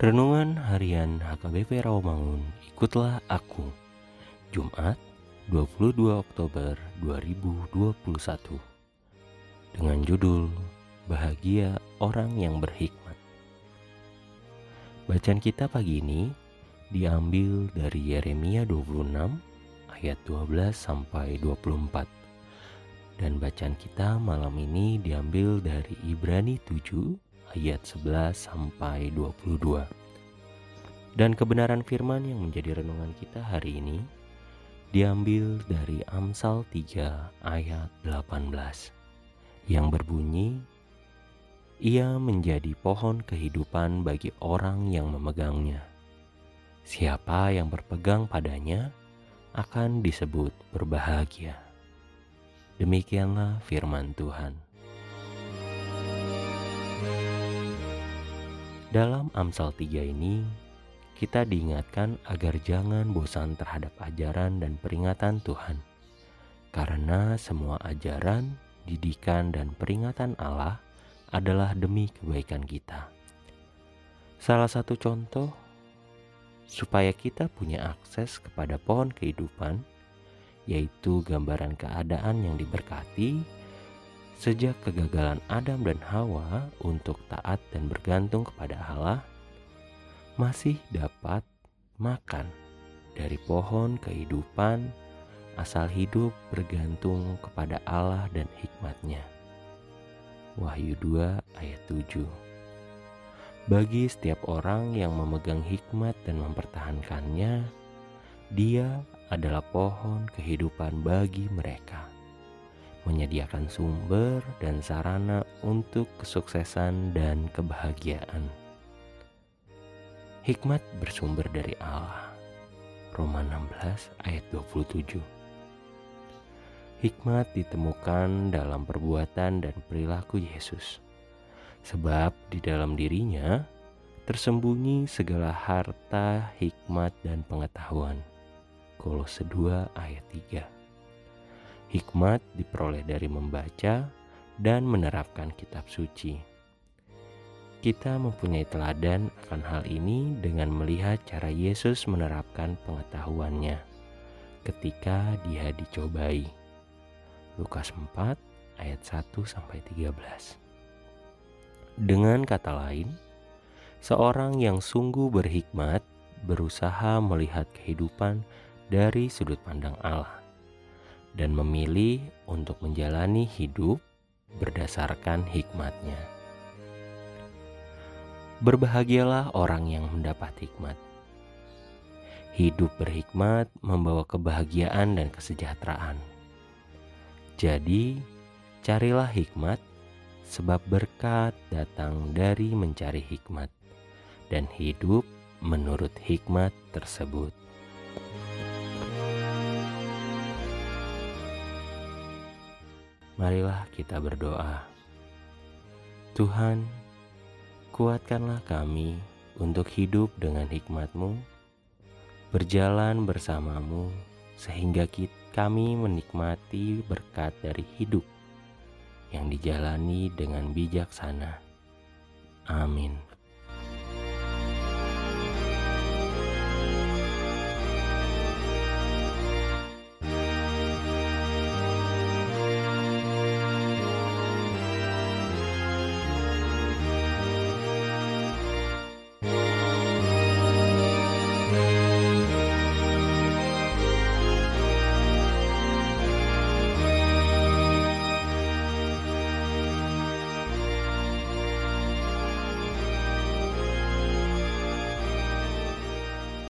Renungan Harian HKBP Rawamangun, ikutlah aku. Jumat, 22 Oktober 2021. Dengan judul Bahagia Orang yang Berhikmat. Bacaan kita pagi ini diambil dari Yeremia 26 ayat 12 sampai 24. Dan bacaan kita malam ini diambil dari Ibrani 7 ayat 11 sampai 22. Dan kebenaran firman yang menjadi renungan kita hari ini diambil dari Amsal 3 ayat 18 yang berbunyi Ia menjadi pohon kehidupan bagi orang yang memegangnya. Siapa yang berpegang padanya akan disebut berbahagia. Demikianlah firman Tuhan. Dalam Amsal 3 ini, kita diingatkan agar jangan bosan terhadap ajaran dan peringatan Tuhan. Karena semua ajaran, didikan, dan peringatan Allah adalah demi kebaikan kita. Salah satu contoh supaya kita punya akses kepada pohon kehidupan, yaitu gambaran keadaan yang diberkati Sejak kegagalan Adam dan Hawa untuk taat dan bergantung kepada Allah, masih dapat makan dari pohon kehidupan asal hidup bergantung kepada Allah dan hikmatnya. Wahyu 2 ayat 7 Bagi setiap orang yang memegang hikmat dan mempertahankannya, dia adalah pohon kehidupan bagi mereka menyediakan sumber dan sarana untuk kesuksesan dan kebahagiaan. Hikmat bersumber dari Allah. Roma 16 ayat 27. Hikmat ditemukan dalam perbuatan dan perilaku Yesus. Sebab di dalam dirinya tersembunyi segala harta, hikmat, dan pengetahuan. Kolose 2 ayat 3 Hikmat diperoleh dari membaca dan menerapkan kitab suci. Kita mempunyai teladan akan hal ini dengan melihat cara Yesus menerapkan pengetahuannya ketika dia dicobai. Lukas 4 ayat 1 sampai 13. Dengan kata lain, seorang yang sungguh berhikmat berusaha melihat kehidupan dari sudut pandang Allah dan memilih untuk menjalani hidup berdasarkan hikmatnya. Berbahagialah orang yang mendapat hikmat. Hidup berhikmat membawa kebahagiaan dan kesejahteraan. Jadi, carilah hikmat, sebab berkat datang dari mencari hikmat, dan hidup menurut hikmat tersebut. Marilah kita berdoa. Tuhan, kuatkanlah kami untuk hidup dengan hikmat-Mu, berjalan bersamamu, sehingga kami menikmati berkat dari hidup yang dijalani dengan bijaksana. Amin.